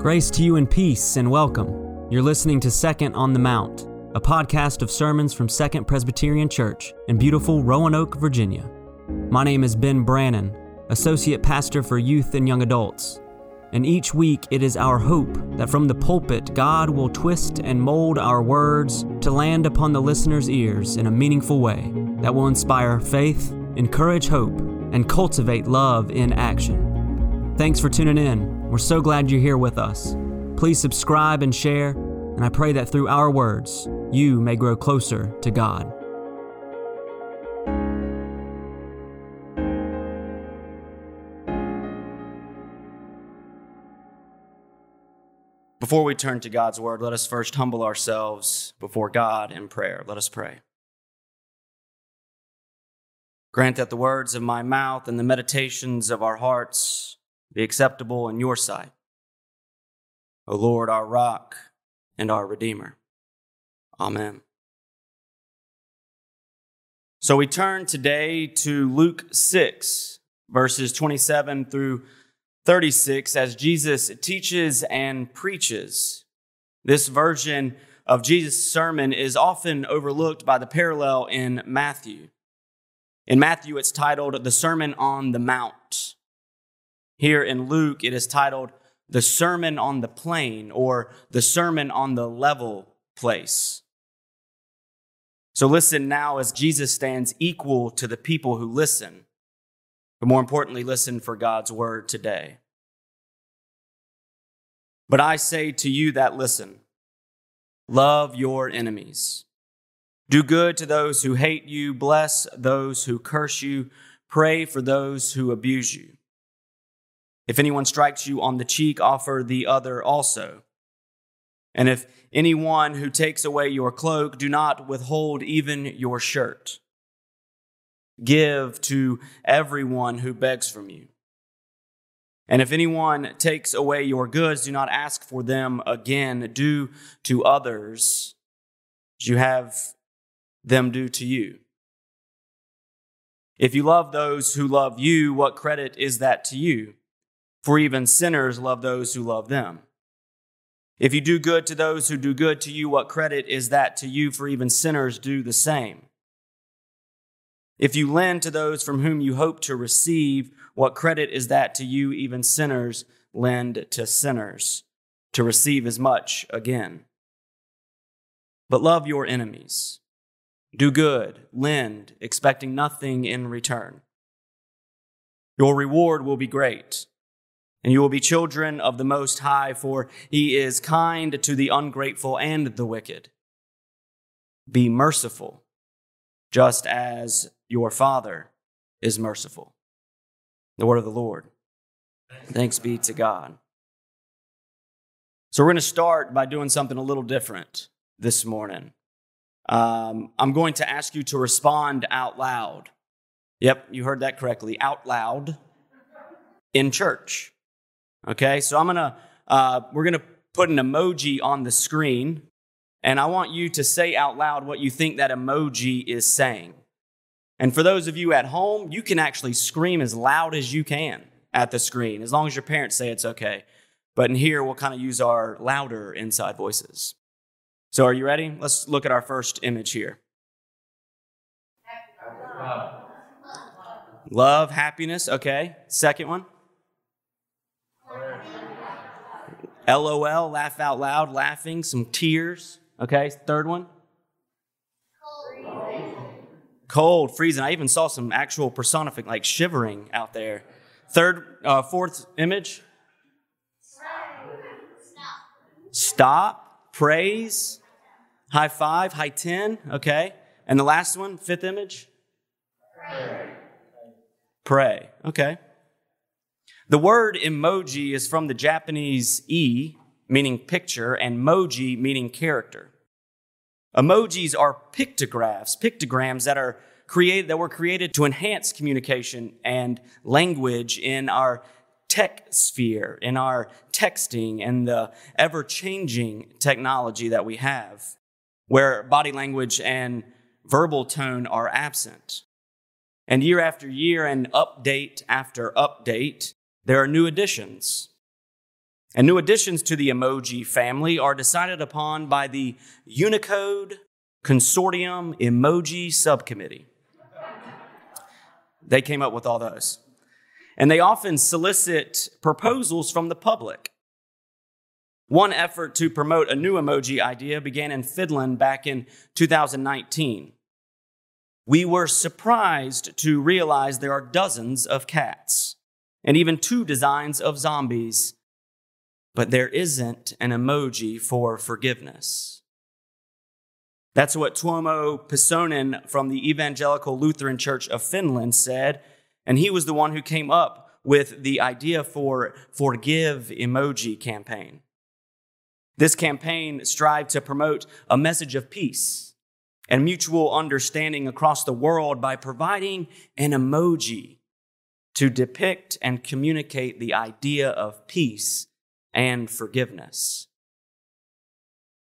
Grace to you and peace and welcome. You're listening to Second on the Mount, a podcast of sermons from Second Presbyterian Church in beautiful Roanoke, Virginia. My name is Ben Brannon, Associate Pastor for Youth and Young Adults. And each week it is our hope that from the pulpit God will twist and mold our words to land upon the listener's ears in a meaningful way that will inspire faith, encourage hope, and cultivate love in action. Thanks for tuning in. We're so glad you're here with us. Please subscribe and share, and I pray that through our words, you may grow closer to God. Before we turn to God's word, let us first humble ourselves before God in prayer. Let us pray. Grant that the words of my mouth and the meditations of our hearts be acceptable in your sight. O Lord, our rock and our redeemer. Amen. So we turn today to Luke 6, verses 27 through 36, as Jesus teaches and preaches. This version of Jesus' sermon is often overlooked by the parallel in Matthew. In Matthew, it's titled The Sermon on the Mount. Here in Luke, it is titled The Sermon on the Plain or The Sermon on the Level Place. So listen now as Jesus stands equal to the people who listen, but more importantly, listen for God's word today. But I say to you that listen, love your enemies. Do good to those who hate you, bless those who curse you, pray for those who abuse you. If anyone strikes you on the cheek, offer the other also. And if anyone who takes away your cloak, do not withhold even your shirt. Give to everyone who begs from you. And if anyone takes away your goods, do not ask for them again. Do to others as you have them do to you. If you love those who love you, what credit is that to you? For even sinners love those who love them. If you do good to those who do good to you, what credit is that to you? For even sinners do the same. If you lend to those from whom you hope to receive, what credit is that to you? Even sinners lend to sinners to receive as much again. But love your enemies. Do good, lend, expecting nothing in return. Your reward will be great and you will be children of the Most High, for he is kind to the ungrateful and the wicked. Be merciful, just as your Father is merciful. The word of the Lord. Thanks be to God. So, we're going to start by doing something a little different this morning. Um, I'm going to ask you to respond out loud. Yep, you heard that correctly. Out loud in church. Okay, so I'm gonna, uh, we're gonna put an emoji on the screen, and I want you to say out loud what you think that emoji is saying. And for those of you at home, you can actually scream as loud as you can at the screen, as long as your parents say it's okay. But in here, we'll kind of use our louder inside voices. So, are you ready? Let's look at our first image here. Love, happiness. Okay. Second one. LOL, laugh out loud, laughing, some tears. Okay, third one. Cold. Freezing. I even saw some actual personific, like shivering out there. Third, uh, fourth image. Stop. Stop. Praise. High five. High ten. Okay. And the last one, fifth image. Pray. Pray. Okay. The word emoji is from the Japanese e, meaning picture, and moji, meaning character. Emojis are pictographs, pictograms that are created that were created to enhance communication and language in our tech sphere, in our texting and the ever-changing technology that we have, where body language and verbal tone are absent. And year after year and update after update, there are new additions. And new additions to the emoji family are decided upon by the Unicode Consortium Emoji Subcommittee. They came up with all those. And they often solicit proposals from the public. One effort to promote a new emoji idea began in Finland back in 2019. We were surprised to realize there are dozens of cats and even two designs of zombies, but there isn't an emoji for forgiveness. That's what Tuomo Pisonen from the Evangelical Lutheran Church of Finland said, and he was the one who came up with the idea for Forgive Emoji campaign. This campaign strived to promote a message of peace and mutual understanding across the world by providing an emoji to depict and communicate the idea of peace and forgiveness.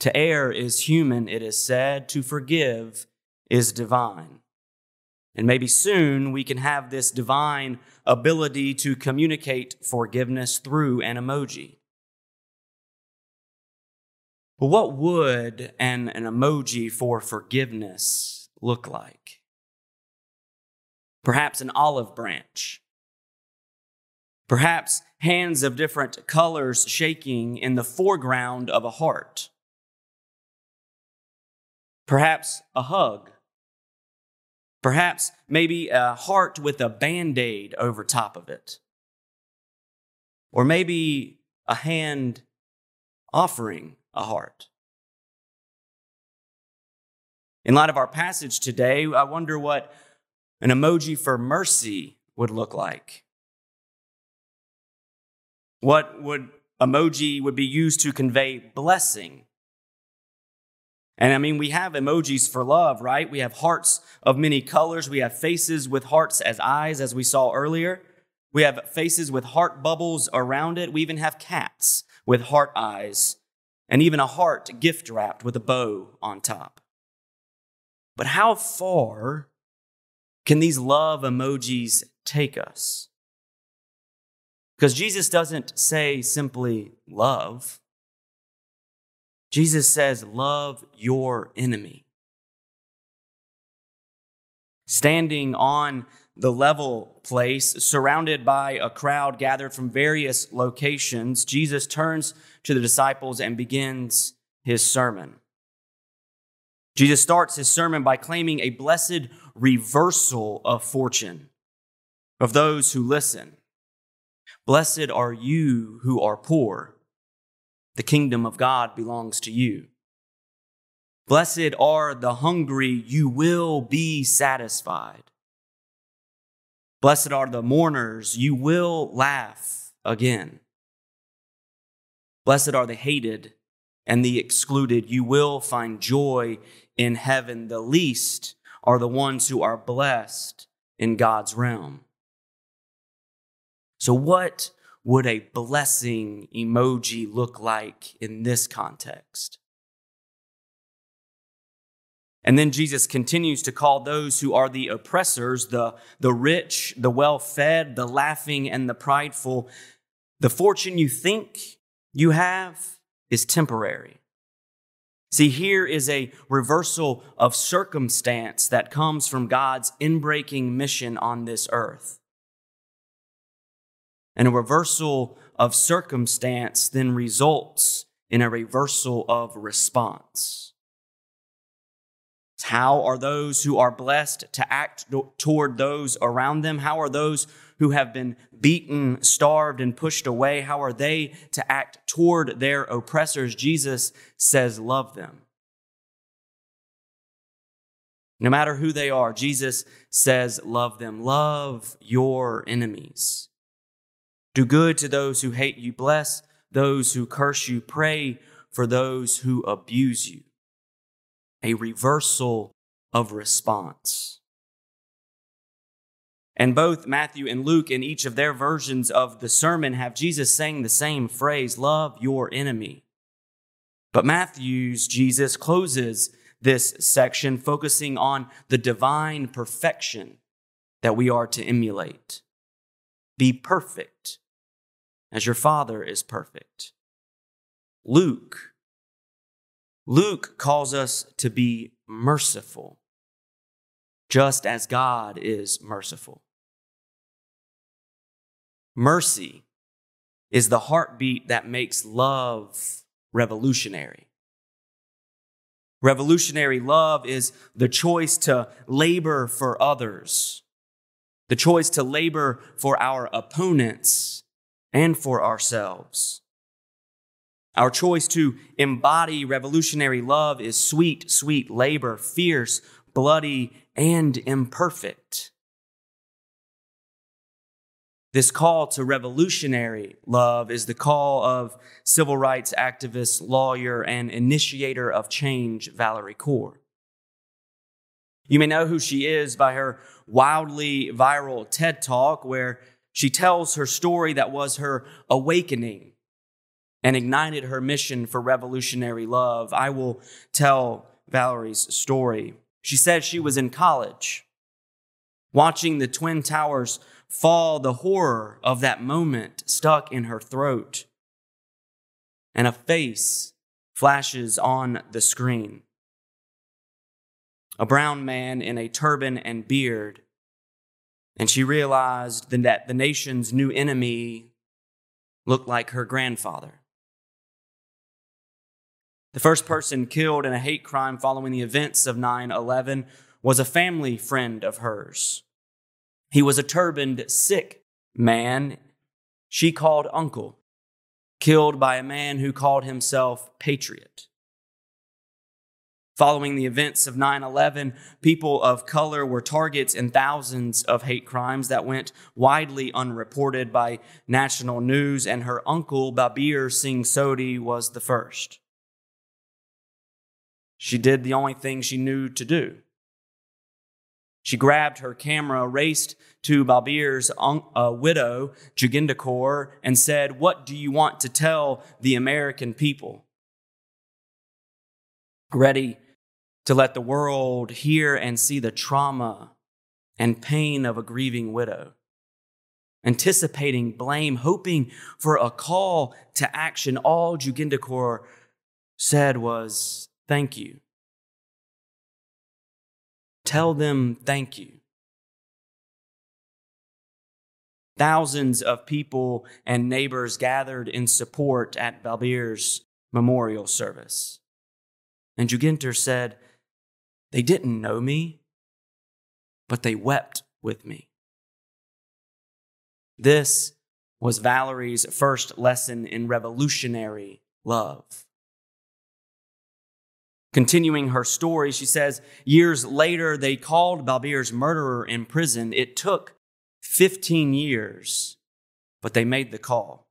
To err is human, it is said. To forgive is divine. And maybe soon we can have this divine ability to communicate forgiveness through an emoji. But what would an, an emoji for forgiveness look like? Perhaps an olive branch. Perhaps hands of different colors shaking in the foreground of a heart. Perhaps a hug. Perhaps maybe a heart with a band aid over top of it. Or maybe a hand offering a heart. In light of our passage today, I wonder what an emoji for mercy would look like. What would emoji would be used to convey blessing? And I mean, we have emojis for love, right? We have hearts of many colors. We have faces with hearts as eyes, as we saw earlier. We have faces with heart bubbles around it. We even have cats with heart eyes and even a heart gift wrapped with a bow on top. But how far can these love emojis take us? Because Jesus doesn't say simply love. Jesus says, Love your enemy. Standing on the level place, surrounded by a crowd gathered from various locations, Jesus turns to the disciples and begins his sermon. Jesus starts his sermon by claiming a blessed reversal of fortune of those who listen. Blessed are you who are poor. The kingdom of God belongs to you. Blessed are the hungry, you will be satisfied. Blessed are the mourners, you will laugh again. Blessed are the hated and the excluded. You will find joy in heaven. The least are the ones who are blessed in God's realm. So, what would a blessing emoji look like in this context? And then Jesus continues to call those who are the oppressors, the, the rich, the well fed, the laughing, and the prideful. The fortune you think you have is temporary. See, here is a reversal of circumstance that comes from God's inbreaking mission on this earth. And a reversal of circumstance then results in a reversal of response. How are those who are blessed to act toward those around them? How are those who have been beaten, starved, and pushed away, how are they to act toward their oppressors? Jesus says, Love them. No matter who they are, Jesus says, Love them. Love your enemies. Do good to those who hate you. Bless those who curse you. Pray for those who abuse you. A reversal of response. And both Matthew and Luke, in each of their versions of the sermon, have Jesus saying the same phrase love your enemy. But Matthew's Jesus closes this section focusing on the divine perfection that we are to emulate. Be perfect as your Father is perfect. Luke, Luke calls us to be merciful, just as God is merciful. Mercy is the heartbeat that makes love revolutionary. Revolutionary love is the choice to labor for others, the choice to labor for our opponents and for ourselves. Our choice to embody revolutionary love is sweet, sweet labor, fierce, bloody, and imperfect. This call to revolutionary love is the call of civil rights activist, lawyer, and initiator of change, Valerie Kaur. You may know who she is by her wildly viral TED Talk, where she tells her story that was her awakening and ignited her mission for revolutionary love. I will tell Valerie's story. She said she was in college, watching the Twin Towers fall, the horror of that moment stuck in her throat. And a face flashes on the screen. A brown man in a turban and beard. And she realized that the nation's new enemy looked like her grandfather. The first person killed in a hate crime following the events of 9 11 was a family friend of hers. He was a turbaned, Sikh man she called uncle, killed by a man who called himself patriot. Following the events of 9 11, people of color were targets in thousands of hate crimes that went widely unreported by national news, and her uncle, Balbir Singh Sodhi, was the first. She did the only thing she knew to do she grabbed her camera, raced to Balbir's uh, widow, Joginder Kaur, and said, What do you want to tell the American people? Ready to let the world hear and see the trauma and pain of a grieving widow. Anticipating blame, hoping for a call to action, all Joginder Kaur said was, Thank you. Tell them thank you. Thousands of people and neighbors gathered in support at Balbir's memorial service. And Joginder said, They didn't know me, but they wept with me. This was Valerie's first lesson in revolutionary love. Continuing her story, she says, years later, they called Balbir's murderer in prison. It took 15 years, but they made the call.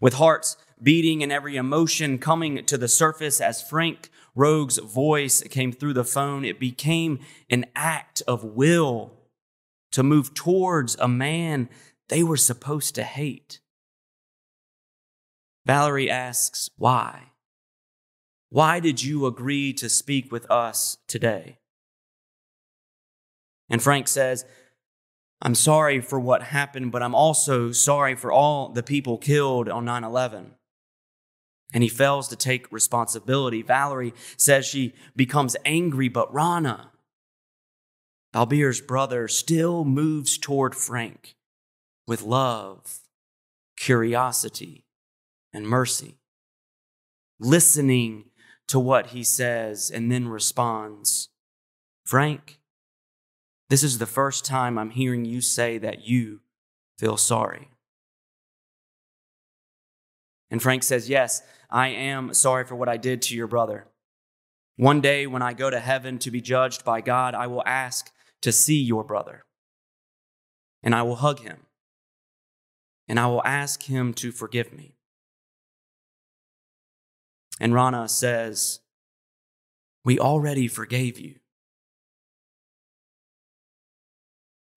With hearts beating and every emotion coming to the surface as Frank Roque's voice came through the phone, it became an act of will to move towards a man they were supposed to hate. Valerie asks, why? Why did you agree to speak with us today? And Frank says, I'm sorry for what happened, but I'm also sorry for all the people killed on 9 11. And he fails to take responsibility. Valerie says she becomes angry, but Rana, Balbir's brother, still moves toward Frank with love, curiosity, and mercy, listening to what he says and then responds, Frank, this is the first time I'm hearing you say that you feel sorry. And Frank says, Yes, I am sorry for what I did to your brother. One day when I go to heaven to be judged by God, I will ask to see your brother. And I will hug him. And I will ask him to forgive me. And Rana says, We already forgave you.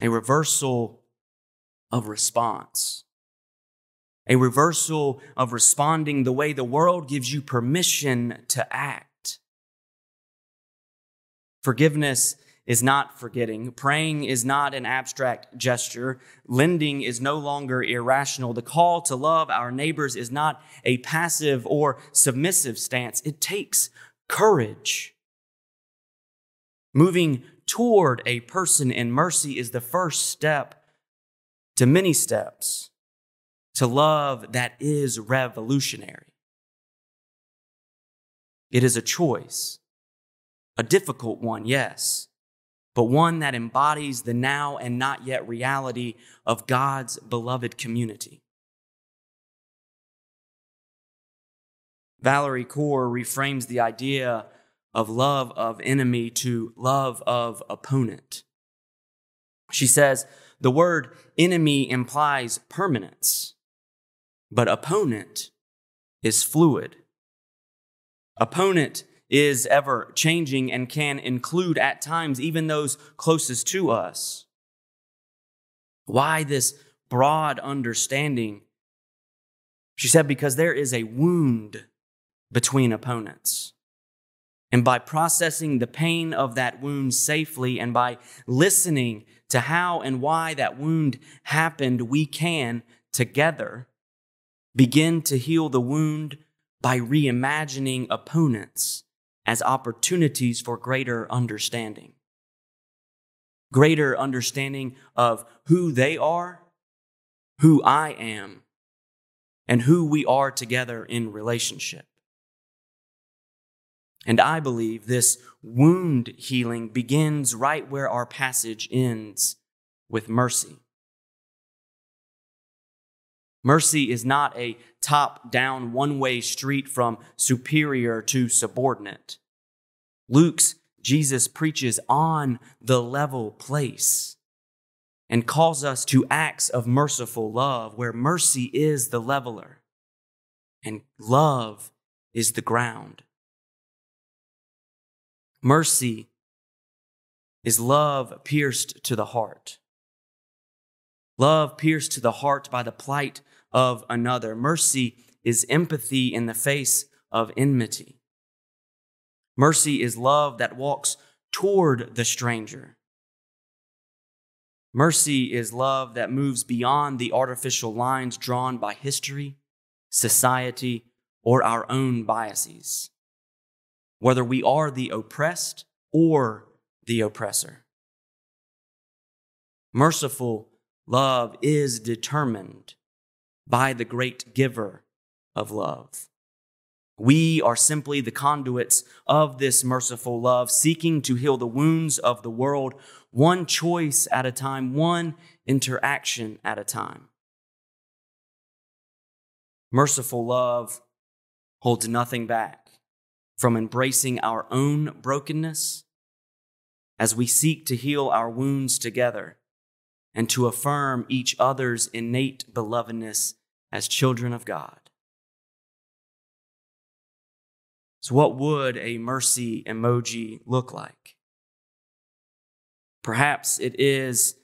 A reversal of response. A reversal of responding the way the world gives you permission to act. Forgiveness is not forgetting. Praying is not an abstract gesture. Lending is no longer irrational. The call to love our neighbors is not a passive or submissive stance. It takes courage. Moving toward a person in mercy is the first step to many steps to love that is revolutionary. It is a choice, a difficult one, yes, but one that embodies the now and not yet reality of God's beloved community. Valerie Kaur reframes the idea of love of enemy to love of opponent. She says the word enemy implies permanence, but opponent is fluid. Opponent is ever changing and can include at times even those closest to us. Why this broad understanding? She said, because there is a wound between opponents. And by processing the pain of that wound safely and by listening to how and why that wound happened, we can together begin to heal the wound by reimagining opponents as opportunities for greater understanding. Greater understanding of who they are, who I am, and who we are together in relationship. And I believe this wound healing begins right where our passage ends with mercy. Mercy is not a top down one way street from superior to subordinate. Luke's Jesus preaches on the level place and calls us to acts of merciful love where mercy is the leveler and love is the ground. Mercy is love pierced to the heart. Love pierced to the heart by the plight of another. Mercy is empathy in the face of enmity. Mercy is love that walks toward the stranger. Mercy is love that moves beyond the artificial lines drawn by history, society, or our own biases, whether we are the oppressed or the oppressor. Merciful love is determined by the great giver of love. We are simply the conduits of this merciful love, seeking to heal the wounds of the world, one choice at a time, one interaction at a time. Merciful love holds nothing back from embracing our own brokenness as we seek to heal our wounds together and to affirm each other's innate belovedness as children of God. So, what would a mercy emoji look like? Perhaps it is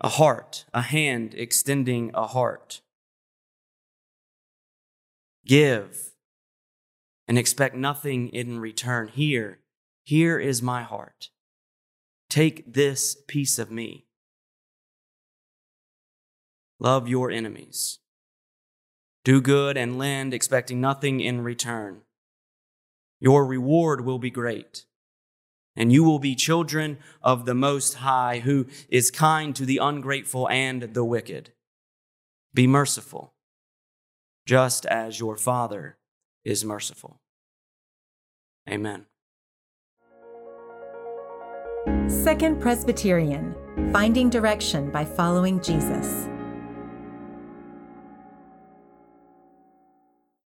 a heart, a hand extending a heart. Give and expect nothing in return. Here, here is my heart. Take this piece of me. Love your enemies. Do good and lend, expecting nothing in return. Your reward will be great, and you will be children of the Most High, who is kind to the ungrateful and the wicked. Be merciful, just as your Father is merciful. Amen. Second Presbyterian Finding Direction by Following Jesus.